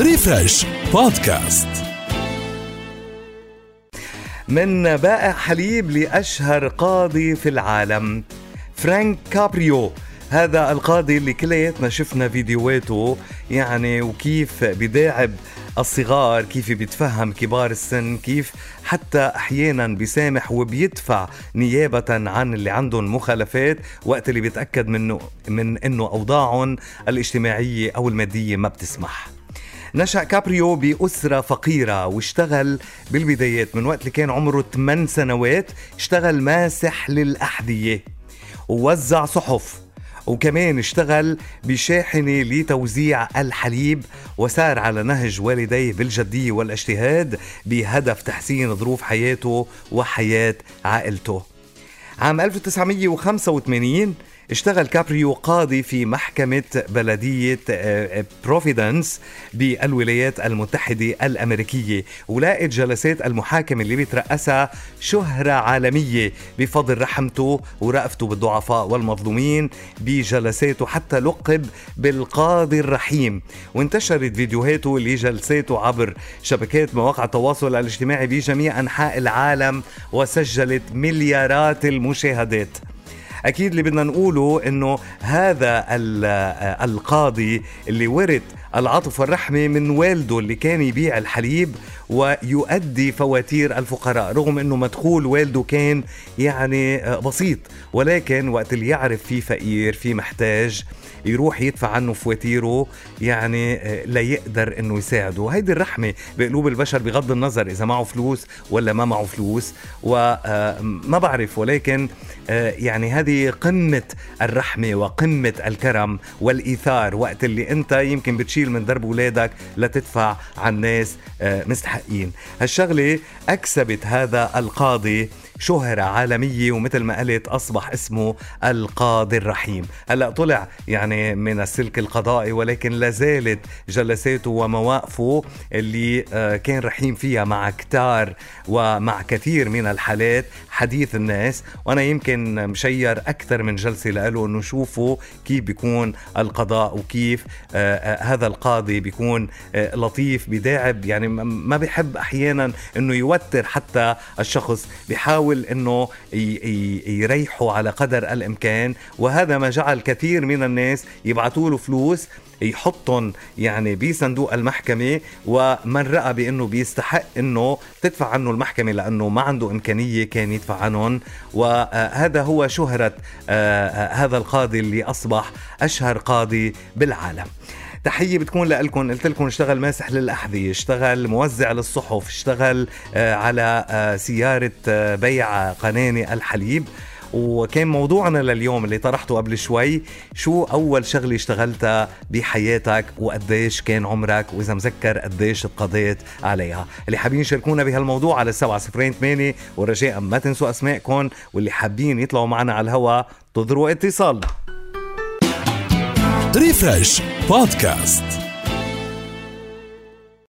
Refresh Podcast. من بائع حليب لأشهر قاضي في العالم فرانك كابريو. هذا القاضي اللي كلياتنا شفنا فيديوهاته يعني وكيف بداعب الصغار كيف بيتفهم كبار السن كيف حتى أحيانا بيسامح وبيدفع نيابة عن اللي عندهم مخالفات وقت اللي بيتأكد منه من إنه أوضاعهم الاجتماعية أو المادية ما بتسمح. نشأ كابريو بأسرة فقيرة واشتغل بالبدايات من وقت اللي كان عمره 8 سنوات اشتغل ماسح للأحذية ووزع صحف وكمان اشتغل بشاحنة لتوزيع الحليب وسار على نهج والديه بالجدية والاجتهاد بهدف تحسين ظروف حياته وحياة عائلته. عام 1985 اشتغل كابريو قاضي في محكمة بلدية بروفيدنس آه، بالولايات المتحدة الأمريكية ولاقت جلسات المحاكمة اللي بيترأسها شهرة عالمية بفضل رحمته ورأفته بالضعفاء والمظلومين بجلساته حتى لقب بالقاضي الرحيم. وانتشرت فيديوهاته لجلساته عبر شبكات مواقع التواصل الاجتماعي بجميع أنحاء العالم وسجلت مليارات المشاهدات. أكيد اللي بدنا نقوله إنه هذا القاضي اللي ورث العطف والرحمة من والده اللي كان يبيع الحليب ويؤدي فواتير الفقراء رغم إنه مدخول والده كان يعني بسيط ولكن وقت اللي يعرف في فقير في محتاج يروح يدفع عنه فواتيره يعني آه، لا يقدر إنه يساعده. هيدي الرحمة بقلوب البشر بغض النظر إذا معه فلوس ولا ما معه فلوس وما آه، بعرف. ولكن آه، يعني هذه قمة الرحمة وقمة الكرم والإيثار وقت اللي أنت يمكن بتشيل من درب اولادك لتدفع عن ناس مستحقين. هالشغلة أكسبت هذا القاضي شهرة عالمية ومثل ما قلت أصبح اسمه القاضي الرحيم. هلأ طلع يعني من السلك القضائي ولكن لازالت جلساته ومواقفه اللي آه، كان رحيم فيها مع كتار ومع كثير من الحالات حديث الناس. وأنا يمكن مشير أكثر من جلسة له أنه شوفوا كيف بيكون القضاء وكيف آه، آه، هذا القاضي بيكون لطيف بداعب يعني ما بيحب أحيانا أنه يوتر حتى الشخص بيحاول بيحاول إنه يريحوا على قدر الإمكان وهذا ما جعل كثير من الناس يبعثوا له فلوس يحطهم يعني بصندوق المحكمة ومن رأى بأنه بيستحق أنه تدفع عنه المحكمة لأنه ما عنده إمكانية كان يدفع عنهم. وهذا هو شهرة آه، آه، هذا القاضي اللي أصبح أشهر قاضي بالعالم. تحية بتكون لكم قلت لكم اشتغل ماسح للأحذية اشتغل موزع للصحف اشتغل آه، على آه، سيارة آه، بيع قناني الحليب. وكان موضوعنا لليوم اللي طرحته قبل شوي شو أول شغلة اشتغلتها بحياتك وقديش كان عمرك؟ وإذا مذكر قديش قضيت عليها؟ اللي حابين يشاركونا بهالموضوع على السبعة صفرين ثمانية. ورجاء ما تنسوا اسمائكم واللي حابين يطلعوا معنا على الهواء تضروا اتصال ريفرش بودكاست